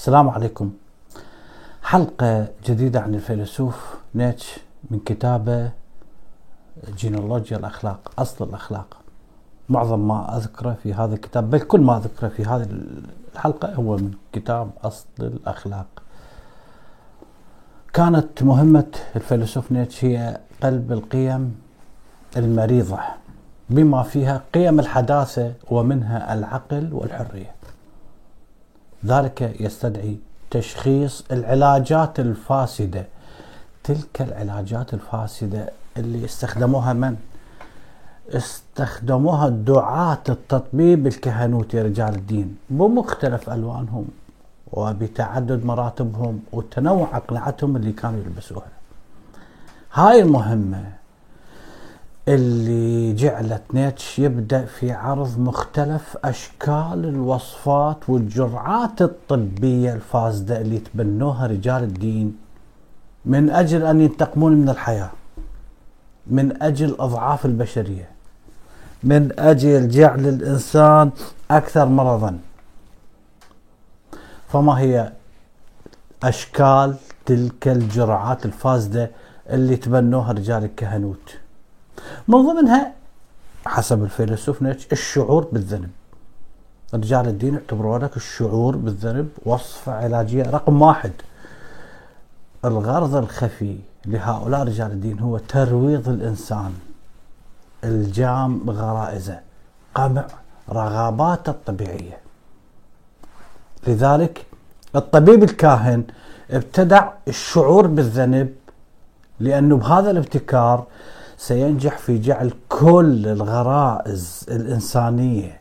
السلام عليكم. حلقة جديدة عن الفيلسوف نيتش من كتابة جينولوجيا الأخلاق أصل الأخلاق. معظم ما أذكره في هذا الكتاب بل كل ما أذكره في هذه الحلقة هو من كتاب أصل الأخلاق. كانت مهمة الفيلسوف نيتش هي قلب القيم المريضة بما فيها قيم الحداثة ومنها العقل والحرية. ذلك يستدعي تشخيص العلاجات الفاسدة. تلك العلاجات الفاسدة اللي استخدموها من؟ استخدموها دعاة التطبيب الكهنوتي رجال الدين. بمختلف ألوانهم وبتعدد مراتبهم وتنوع أقنعتهم اللي كانوا يلبسوها. هاي المهمة. اللي جعلت نيتش يبدأ في عرض مختلف أشكال الوصفات والجرعات الطبية الفاسدة اللي تبنوها رجال الدين. من أجل أن ينتقمون من الحياة. من أجل أضعاف البشرية. من أجل جعل الإنسان أكثر مرضا. فما هي أشكال تلك الجرعات الفاسدة اللي تبنوها رجال الكهنوت؟ من ضمنها حسب الفيلسوف نيتش الشعور بالذنب. رجال الدين يعتبروا لك الشعور بالذنب وصفة علاجية رقم واحد. الغرض الخفي لهؤلاء رجال الدين هو ترويض الإنسان. الجام غرائزه قمع رغباته الطبيعية. لذلك الطبيب الكاهن ابتدع الشعور بالذنب لأنه بهذا الابتكار سينجح في جعل كل الغرائز الإنسانية.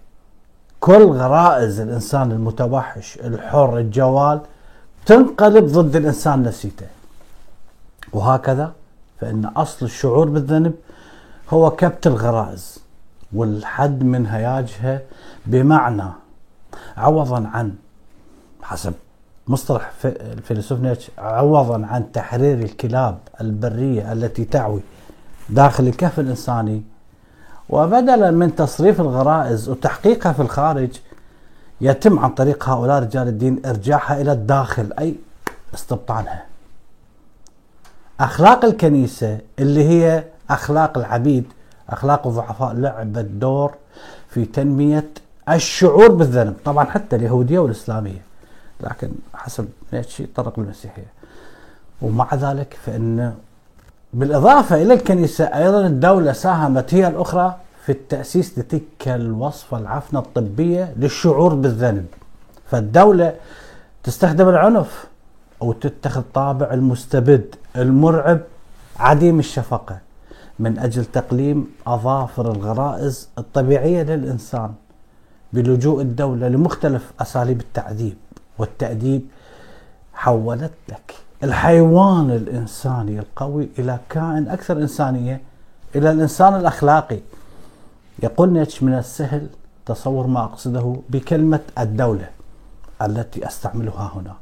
كل غرائز الإنسان المتوحش الحر الجوال تنقلب ضد الإنسان نفسيته. وهكذا فإن أصل الشعور بالذنب هو كبت الغرائز والحد من هياجها بمعنى عوضا عن حسب مصطلح الفيلسوف نيتش عوضا عن تحرير الكلاب البرية التي تعوي داخل الكهف الإنساني. وبدلا من تصريف الغرائز وتحقيقها في الخارج يتم عن طريق هؤلاء رجال الدين إرجاعها إلى الداخل أي استبطانها. أخلاق الكنيسة اللي هي أخلاق العبيد أخلاق الضعفاء لعبت دور في تنمية الشعور بالذنب طبعا حتى اليهودية والإسلامية لكن حسب نيتشه طرق المسيحية. ومع ذلك فإن بالإضافة إلى الكنيسة أيضا الدولة ساهمت هي الأخرى في التأسيس لتلك الوصفة العفنة الطبية للشعور بالذنب. فالدولة تستخدم العنف أو تتخذ طابع المستبد المرعب عديم الشفقة من أجل تقليم أظافر الغرائز الطبيعية للإنسان بلجوء الدولة لمختلف أساليب التعذيب والتأديب حولت لك. الحيوان الإنساني القوي إلى كائن أكثر إنسانية إلى الإنسان الأخلاقي. يقول نيتش من السهل تصور ما أقصده بكلمة الدولة التي أستعملها هنا.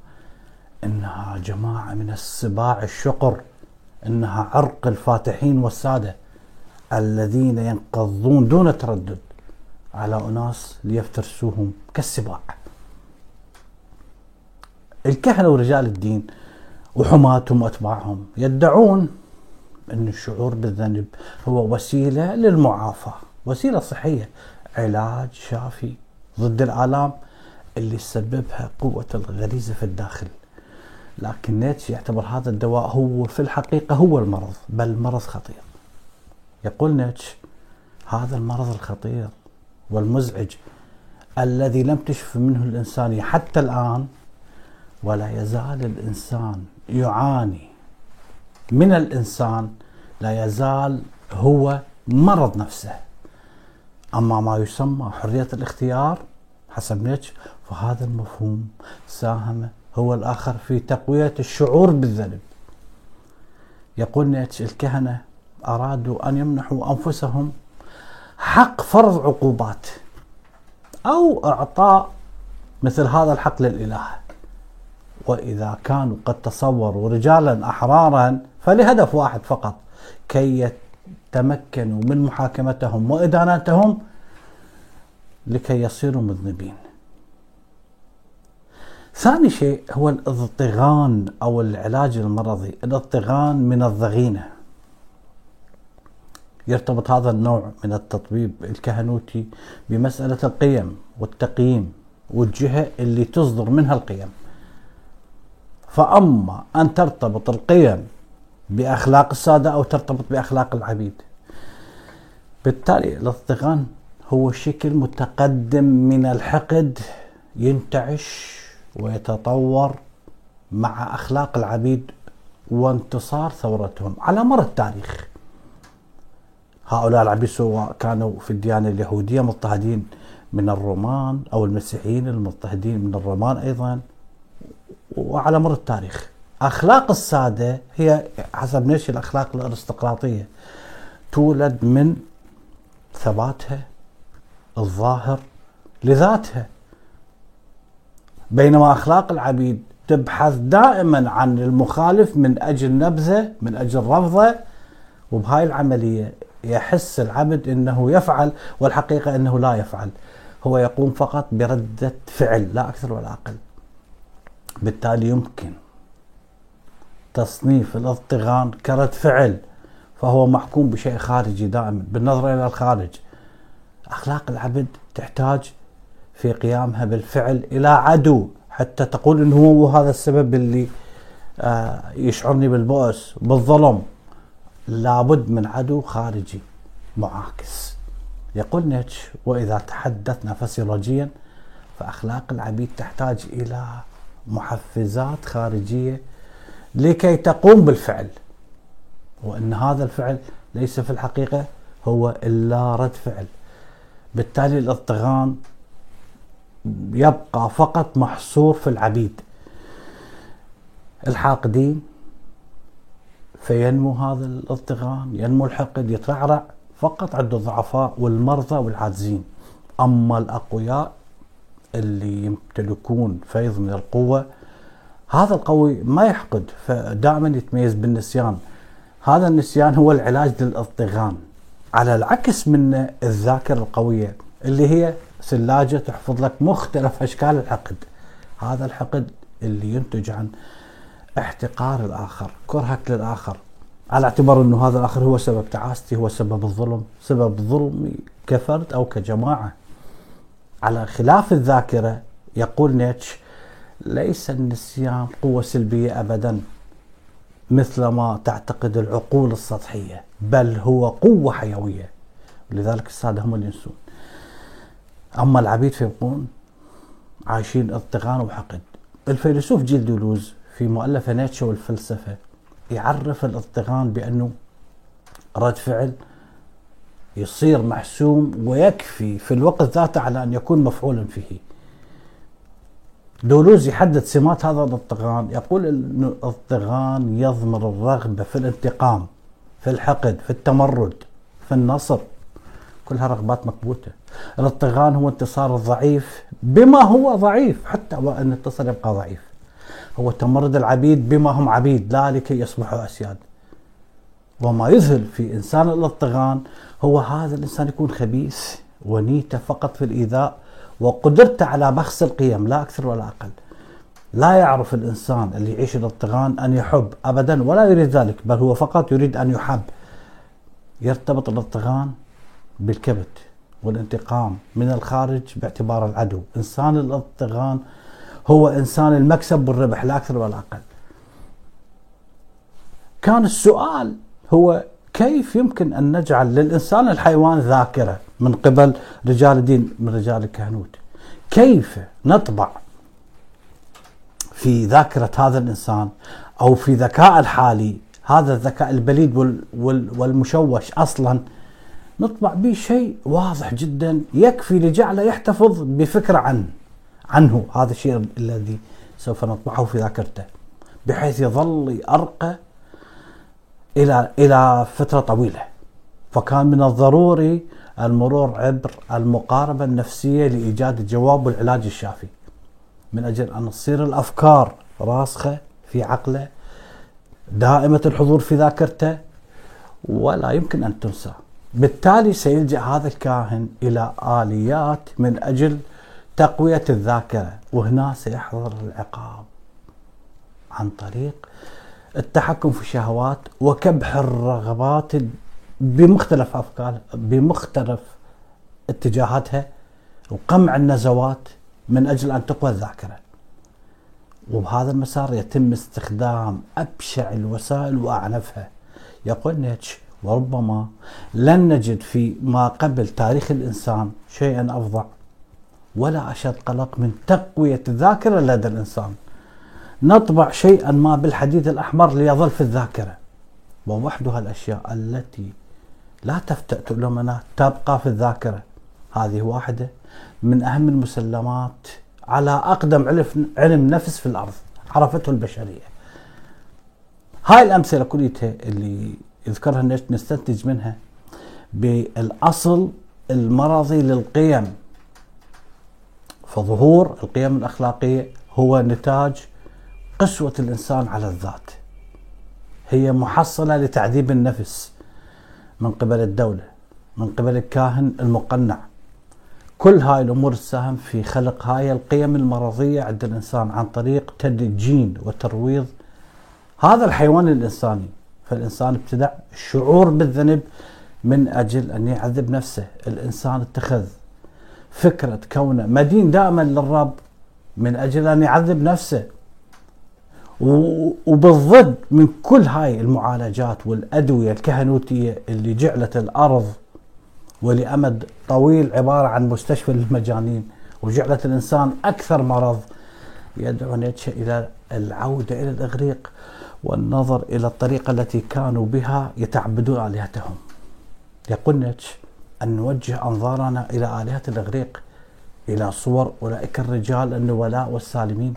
إنها جماعة من السباع الشقر إنها عرق الفاتحين والسادة الذين ينقضون دون تردد على أناس ليفترسوهم كالسباع. الكهنة ورجال الدين وحماتهم وأتباعهم يدعون أن الشعور بالذنب هو وسيلة للمعافاة وسيلة صحية علاج شافي ضد الآلام اللي تسببها قوة الغريزة في الداخل. لكن نيتش يعتبر هذا الدواء هو في الحقيقة هو المرض بل مرض خطير. يقول نيتش هذا المرض الخطير والمزعج الذي لم تشف منه الإنسانية حتى الآن ولا يزال الإنسان يعاني. من الإنسان لا يزال هو مرض نفسه. أما ما يسمى حرية الاختيار حسب نيتش فهذا المفهوم ساهم هو الآخر في تقوية الشعور بالذنب. يقول نيتش الكهنة أرادوا أن يمنحوا أنفسهم حق فرض عقوبات أو إعطاء مثل هذا الحق للإله. وإذا كانوا قد تصوروا رجالا أحرارا فلهدف واحد فقط كي يتمكنوا من محاكمتهم وإدانتهم لكي يصيروا مذنبين ثاني شيء هو الإضطغان أو العلاج المرضي، الإضطغان من الضغينة. يرتبط هذا النوع من التطبيب الكهنوتي بمسألة القيم والتقييم والجهة اللي تصدر منها القيم. فأما أن ترتبط القيم بأخلاق السادة أو ترتبط بأخلاق العبيد. بالتالي الاضطغان هو شكل متقدم من الحقد ينتعش ويتطور مع أخلاق العبيد وانتصار ثورتهم على مر التاريخ. هؤلاء العبيد سواء كانوا في الديانة اليهودية مضطهدين من الرومان أو المسيحيين المضطهدين من الرومان أيضا وعلى مر التاريخ. أخلاق السادة هي حسب نيش الأخلاق الأرستقراطية؟ تولد من ثباتها الظاهر لذاتها. بينما أخلاق العبيد تبحث دائما عن المخالف من أجل نبذة من أجل رفضة. وبهاي العملية يحس العبد إنه يفعل والحقيقة إنه لا يفعل. هو يقوم فقط بردة فعل لا أكثر ولا أقل. بالتالي يمكن تصنيف الاضطغان كرد فعل فهو محكوم بشيء خارجي دائما بالنظر إلى الخارج. أخلاق العبد تحتاج في قيامها بالفعل إلى عدو حتى تقول إنه هو هذا السبب اللي آه، يشعرني بالبؤس بالظلم. لابد من عدو خارجي معاكس. يقول نيتش وإذا تحدثنا فسيولوجيا فأخلاق العبيد تحتاج إلى محفزات خارجية لكي تقوم بالفعل. وإن هذا الفعل ليس في الحقيقة هو إلا رد فعل. بالتالي الاضطغام يبقى فقط محصور في العبيد. الحاقدين فينمو هذا الاضطغام ينمو الحقد يترعرع فقط عند الضعفاء والمرضى والعاجزين. أما الأقوياء اللي يمتلكون فيض من القوة هذا القوي ما يحقد فدائما يتميز بالنسيان. هذا النسيان هو العلاج للاضطغام على العكس من الذاكرة القوية اللي هي سلاجة تحفظ لك مختلف أشكال الحقد هذا الحقد اللي ينتج عن احتقار الآخر كرهك للآخر. على اعتبار أنه هذا الآخر هو سبب تعاستي هو سبب الظلم. سبب ظلمي كفرد أو كجماعة. على خلاف الذاكرة يقول نيتش ليس النسيان قوة سلبية أبدا مثل ما تعتقد العقول السطحية بل هو قوة حيوية. لذلك السادة هم اللي ينسون. أما العبيد فيبقون عايشين اضطغان وحقد. الفيلسوف جيل دولوز في مؤلفة نيتشه والفلسفة يعرف الاضطغان بأنه رد فعل يصير محسوم ويكفي في الوقت ذاته على أن يكون مفعولا فيه. دولوز يحدد سمات هذا الاضطغان يقول أن الاضطغان يضمر الرغبة في الانتقام في الحقد في التمرد في النصر. كلها رغبات مكبوتة. الاضطغان هو انتصار الضعيف بما هو ضعيف حتى وأن انتصر يبقى ضعيف. هو تمرد العبيد بما هم عبيد لا لكي يصبحوا أسياد. وما يذهل في إنسان الاضطغان هو هذا الإنسان يكون خبيث ونيته فقط في الإيذاء وقدرته على بخس القيم لا أكثر ولا أقل. لا يعرف الإنسان اللي يعيش الاضطغان أن يحب أبدا ولا يريد ذلك بل هو فقط يريد أن يحب. يرتبط الاضطغان بالكبت والانتقام من الخارج باعتبار العدو. إنسان الاضطغان هو إنسان المكسب والربح لا أكثر ولا أقل. كان السؤال هو كيف يمكن أن نجعل للإنسان الحيوان ذاكرة من قبل رجال الدين من رجال الكهنوت؟ كيف نطبع في ذاكرة هذا الإنسان أو في ذكاء الحالي هذا الذكاء البليد والمشوش أصلا؟ نطبع به شيء واضح جدا يكفي لجعله يحتفظ بفكرة عنه عنه. هذا الشيء الذي سوف نطبعه في ذاكرته بحيث يظل يرقى إلى إلى فترة طويلة. فكان من الضروري المرور عبر المقاربة النفسية لإيجاد الجواب والعلاج الشافي. من أجل أن تصير الأفكار راسخة في عقله دائمة الحضور في ذاكرته ولا يمكن أن تنسى. بالتالي سيلجأ هذا الكاهن إلى آليات من أجل تقوية الذاكرة وهنا سيحضر العقاب عن طريق التحكم في الشهوات وكبح الرغبات بمختلف أفكار بمختلف اتجاهاتها وقمع النزوات من أجل أن تقوى الذاكرة. وبهذا المسار يتم استخدام أبشع الوسائل وأعنفها. يقول نيتش وربما لن نجد في ما قبل تاريخ الإنسان شيئا أفظع ولا أشد قلق من تقوية الذاكرة لدى الإنسان. نطبع شيئا ما بالحديد الأحمر ليظل في الذاكرة. ووحدها الأشياء التي لا تفتأت لمنا تبقى في الذاكرة. هذه واحدة من أهم المسلمات على أقدم علم نفس في الأرض عرفته البشرية. هاي الأمثلة كلها اللي يذكرها نستنتج منها بالأصل المرضي للقيم. فظهور القيم الأخلاقية هو نتاج قسوة الإنسان على الذات. هي محصلة لتعذيب النفس من قبل الدولة من قبل الكاهن المقنع. كل هاي الأمور تساهم في خلق هاي القيم المرضية عند الإنسان عن طريق تدجين وترويض هذا الحيوان الإنساني. فالإنسان ابتدع الشعور بالذنب من أجل أن يعذب نفسه. الإنسان اتخذ فكرة كونه مدين دائما للرب من أجل أن يعذب نفسه. وبالضد من كل هاي المعالجات والأدوية الكهنوتية اللي جعلت الأرض ولأمد طويل عبارة عن مستشفى للمجانين وجعلت الإنسان أكثر مرض يدعو نيتشه إلى العودة إلى الإغريق والنظر إلى الطريقة التي كانوا بها يتعبدون آلهتهم. يقول نيتش أن نوجه أنظارنا إلى آلهة الإغريق إلى صور أولئك الرجال النبلاء والسالمين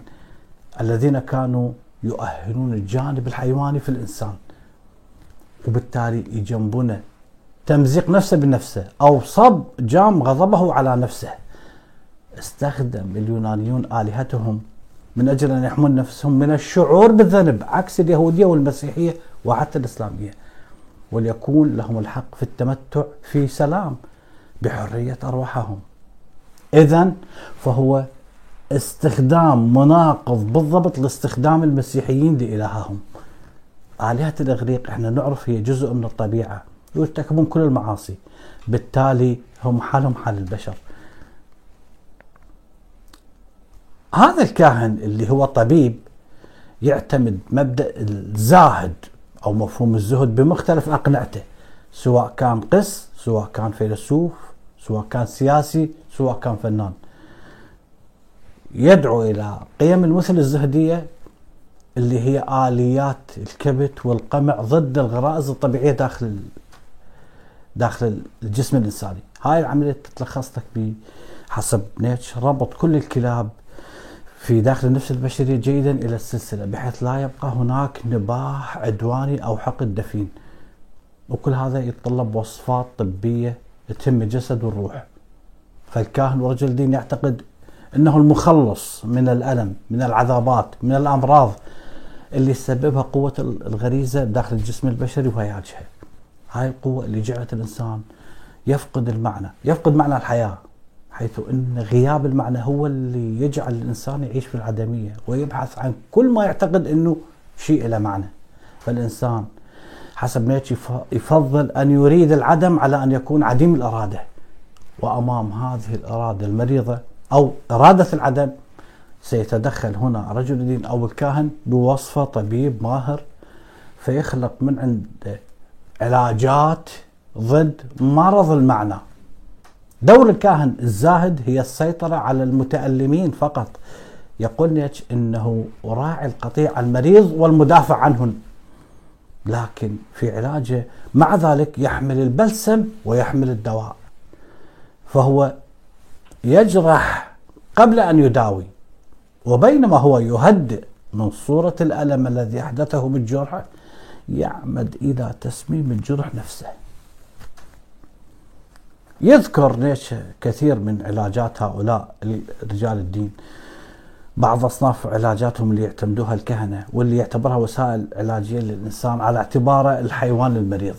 الذين كانوا يؤهلون الجانب الحيواني في الإنسان. وبالتالي يجنبون تمزيق نفسه بنفسه. أو صب جام غضبه على نفسه. استخدم اليونانيون آلهتهم من أجل أن يحمون نفسهم من الشعور بالذنب عكس اليهودية والمسيحية وحتى الإسلامية. وليكون لهم الحق في التمتع في سلام بحرية أرواحهم. إذا فهو استخدام مناقض بالضبط لاستخدام المسيحيين لإلههم. آلهة الإغريق إحنا نعرف هي جزء من الطبيعة يرتكبون كل المعاصي. بالتالي هم حالهم حال البشر. هذا الكاهن اللي هو طبيب يعتمد مبدأ الزاهد أو مفهوم الزهد بمختلف أقنعته سواء كان قس سواء كان فيلسوف سواء كان سياسي سواء كان فنان. يدعو إلى قيم المثل الزهدية اللي هي آليات الكبت والقمع ضد الغرائز الطبيعية داخل داخل الجسم الإنساني. هاي العملية تتلخص لك بحسب نيتش ربط كل الكلاب في داخل النفس البشرية جيدا إلى السلسلة بحيث لا يبقى هناك نباح عدواني أو حقد دفين. وكل هذا يتطلب وصفات طبية تهم الجسد والروح فالكاهن ورجل الدين يعتقد أنه المخلص من الألم من العذابات من الأمراض اللي سببها قوة الغريزة داخل الجسم البشري وهياجها هاي القوة اللي جعلت الإنسان يفقد المعنى يفقد معنى الحياة حيث إن غياب المعنى هو اللي يجعل الإنسان يعيش في العدمية ويبحث عن كل ما يعتقد إنه شيء له معنى. فالإنسان حسب نيتشه يفضل أن يريد العدم على أن يكون عديم الإرادة. وأمام هذه الإرادة المريضة أو إرادة العدم سيتدخل هنا رجل الدين أو الكاهن بوصفه طبيب ماهر فيخلق من عنده علاجات ضد مرض المعنى. دور الكاهن الزاهد هي السيطرة على المتألمين فقط. يقول نيتش إنه راعي القطيع المريض والمدافع عنهم لكن في علاجه مع ذلك يحمل البلسم ويحمل الدواء. فهو يجرح قبل أن يداوي وبينما هو يهدئ من صورة الألم الذي أحدثه بالجرح يعمد إلى تسميم الجرح نفسه يذكر ليش كثير من علاجات هؤلاء رجال الدين بعض أصناف علاجاتهم اللي يعتمدوها الكهنة واللي يعتبرها وسائل علاجية للإنسان على اعتباره الحيوان المريض.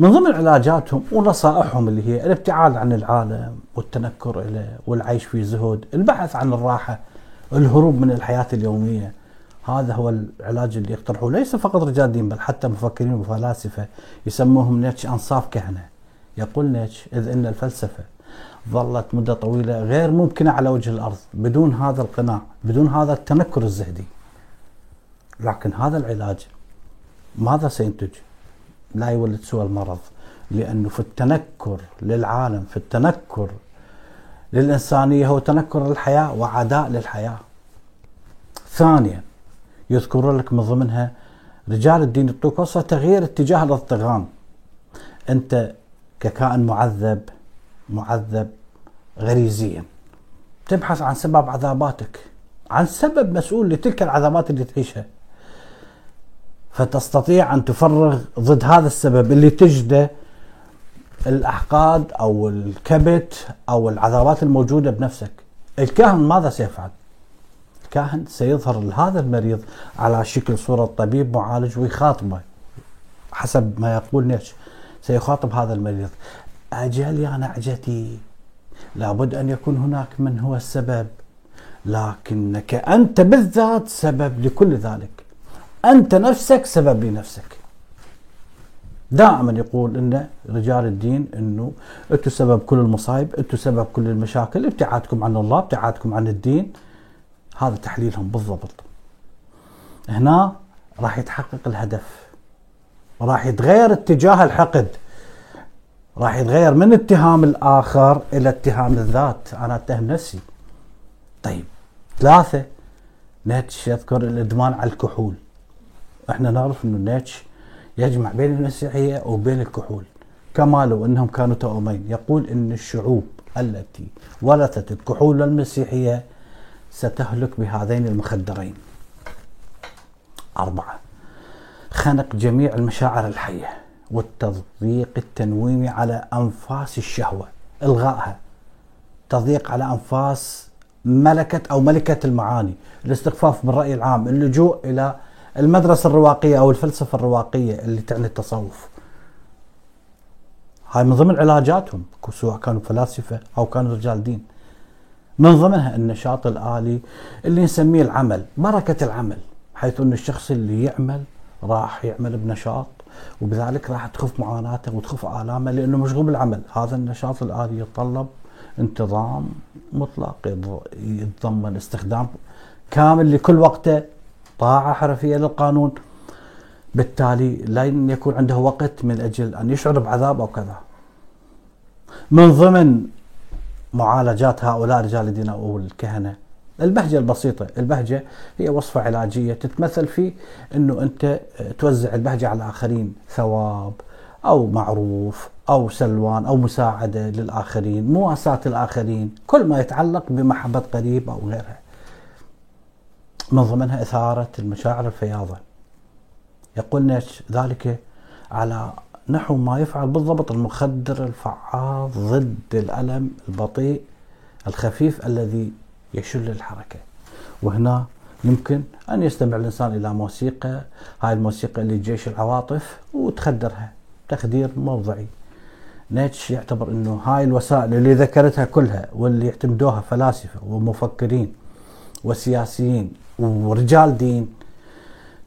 من ضمن علاجاتهم ونصائحهم اللي هي الابتعاد عن العالم والتنكر له والعيش في زهد البحث عن الراحة الهروب من الحياة اليومية. هذا هو العلاج اللي يقترحوه ليس فقط رجال دين بل حتى مفكرين وفلاسفة يسموهم نيتشه أنصاف كهنة. يقول نيتشه إذ أن الفلسفة ظلت مدة طويلة غير ممكنة على وجه الأرض بدون هذا القناع بدون هذا التنكر الزهدي. لكن هذا العلاج ماذا سينتج؟ لا يولد سوى المرض لأنه في التنكر للعالم في التنكر للإنسانية هو تنكر الحياة وعداء للحياة. ثانيا يذكرون لك من ضمنها رجال الدين يعطوك وصفة تغيير اتجاه الاضطغام أنت ككائن معذب معذب غريزيا تبحث عن سبب عذاباتك عن سبب مسؤول لتلك العذابات اللي تعيشها. فتستطيع أن تفرغ ضد هذا السبب اللي تجده الأحقاد أو الكبت أو العذابات الموجودة بنفسك. الكاهن ماذا سيفعل؟ الكاهن سيظهر لهذا المريض على شكل صورة طبيب معالج ويخاطبه حسب ما يقول نيتش. سيخاطب هذا المريض. أجل يا نعجتي لابد أن يكون هناك من هو السبب لكنك أنت بالذات سبب لكل ذلك. أنت نفسك سبب لنفسك دائما يقول إن رجال الدين إنه أنتم سبب كل المصايب، أنتم سبب كل المشاكل، ابتعادكم عن الله، ابتعادكم عن الدين. هذا تحليلهم بالضبط. هنا راح يتحقق الهدف. راح يتغير اتجاه الحقد. راح يتغير من اتهام الآخر إلى اتهام الذات، أنا أتهم نفسي. طيب ثلاثة نيتش يذكر الإدمان على الكحول. إحنا نعرف انه نيتش يجمع بين المسيحية وبين الكحول. كما لو أنهم كانوا توأمين يقول أن الشعوب التي ورثت الكحول والمسيحية ستهلك بهذين المخدرين. أربعة خنق جميع المشاعر الحية والتضييق التنويمي على أنفاس الشهوة إلغائها. تضييق على أنفاس ملكة أو ملكة المعاني. الاستخفاف بالرأي العام اللجوء إلى المدرسة الرواقية أو الفلسفة الرواقية اللي تعني التصوف. هاي من ضمن علاجاتهم سواء كانوا فلاسفة أو كانوا رجال دين. من ضمنها النشاط الآلي اللي نسميه العمل بركة العمل حيث أن الشخص اللي يعمل راح يعمل بنشاط وبذلك راح تخف معاناته وتخف آلامه لأنه مشغول بالعمل. هذا النشاط الآلي يتطلب انتظام مطلق يتضمن استخدام كامل لكل وقته طاعة حرفية للقانون. بالتالي لن يكون عنده وقت من أجل أن يشعر بعذاب أو كذا. من ضمن معالجات هؤلاء رجال الدين أو الكهنة البهجة البسيطة. البهجة هي وصفة علاجية تتمثل في أنه أنت توزع البهجة على الآخرين ثواب أو معروف أو سلوان أو مساعدة للآخرين مواساة الآخرين كل ما يتعلق بمحبة قريب أو غيرها. من ضمنها إثارة المشاعر الفياضة. يقول نيتش ذلك على نحو ما يفعل بالضبط المخدر الفعال ضد الألم البطيء الخفيف الذي يشل الحركة. وهنا يمكن أن يستمع الإنسان إلى موسيقى هاي الموسيقى اللي جيش العواطف وتخدرها. تخدير موضعي. نيتش يعتبر أنه هاي الوسائل اللي ذكرتها كلها واللي يعتمدوها فلاسفة ومفكرين وسياسيين ورجال دين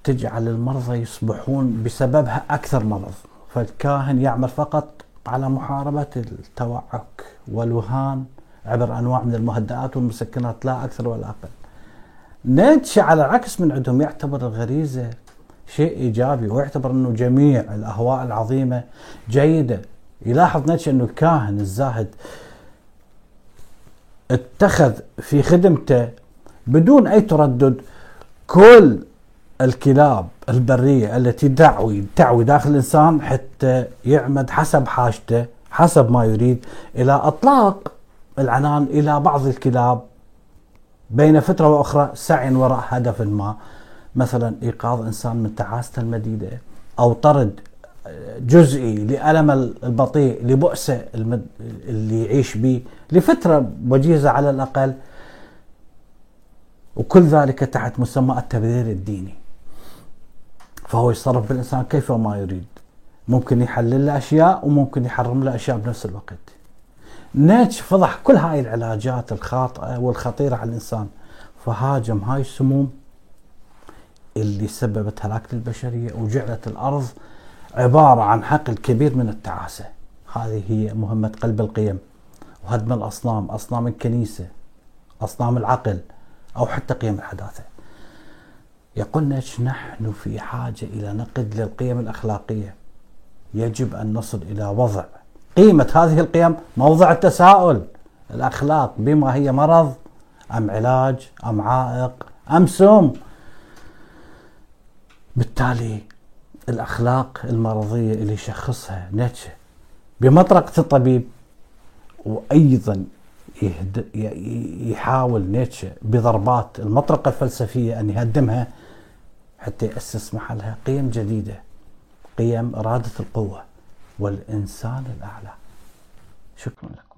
تجعل المرضى يصبحون بسببها أكثر مرض. فالكاهن يعمل فقط على محاربة التوعك والوهان عبر أنواع من المهدئات والمسكنات لا أكثر ولا أقل. نيتشه على العكس من عندهم يعتبر الغريزة شيء إيجابي ويعتبر أنه جميع الأهواء العظيمة جيدة. يلاحظ نيتشه أنه الكاهن الزاهد اتخذ في خدمته بدون أي تردد كل الكلاب البرية التي تعوي تعوي داخل الإنسان حتى يعمد حسب حاجته حسب ما يريد إلى إطلاق العنان إلى بعض الكلاب. بين فترة وأخرى سعي وراء هدف ما مثلا إيقاظ إنسان من تعاسته المديدة أو طرد جزئي لألم البطيء لبؤسه اللي يعيش به لفترة وجيزة على الأقل. وكل ذلك تحت مسمى التبرير الديني. فهو يتصرف بالإنسان كيف ما يريد. ممكن يحلل له أشياء وممكن يحرم له أشياء بنفس الوقت. نيتش فضح كل هاي العلاجات الخاطئة والخطيرة على الإنسان. فهاجم هاي السموم اللي سببت هلاك للبشرية وجعلت الأرض عبارة عن حقل كبير من التعاسة. هذه هي مهمة قلب القيم وهدم الأصنام أصنام الكنيسة أصنام العقل. أو حتى قيم الحداثة. يقول نيتش نحن في حاجة إلى نقد للقيم الأخلاقية؟ يجب أن نصل إلى وضع. قيمة هذه القيم موضع التساؤل. الأخلاق بما هي مرض؟ أم علاج؟ أم عائق؟ أم سم؟ بالتالي الأخلاق المرضية اللي يشخصها نيتشه بمطرقة الطبيب وأيضا يحاول نيتشه بضربات المطرقة الفلسفية أن يهدمها حتى يأسس محلها قيم جديدة قيم إرادة القوة والإنسان الأعلى. شكرا لكم.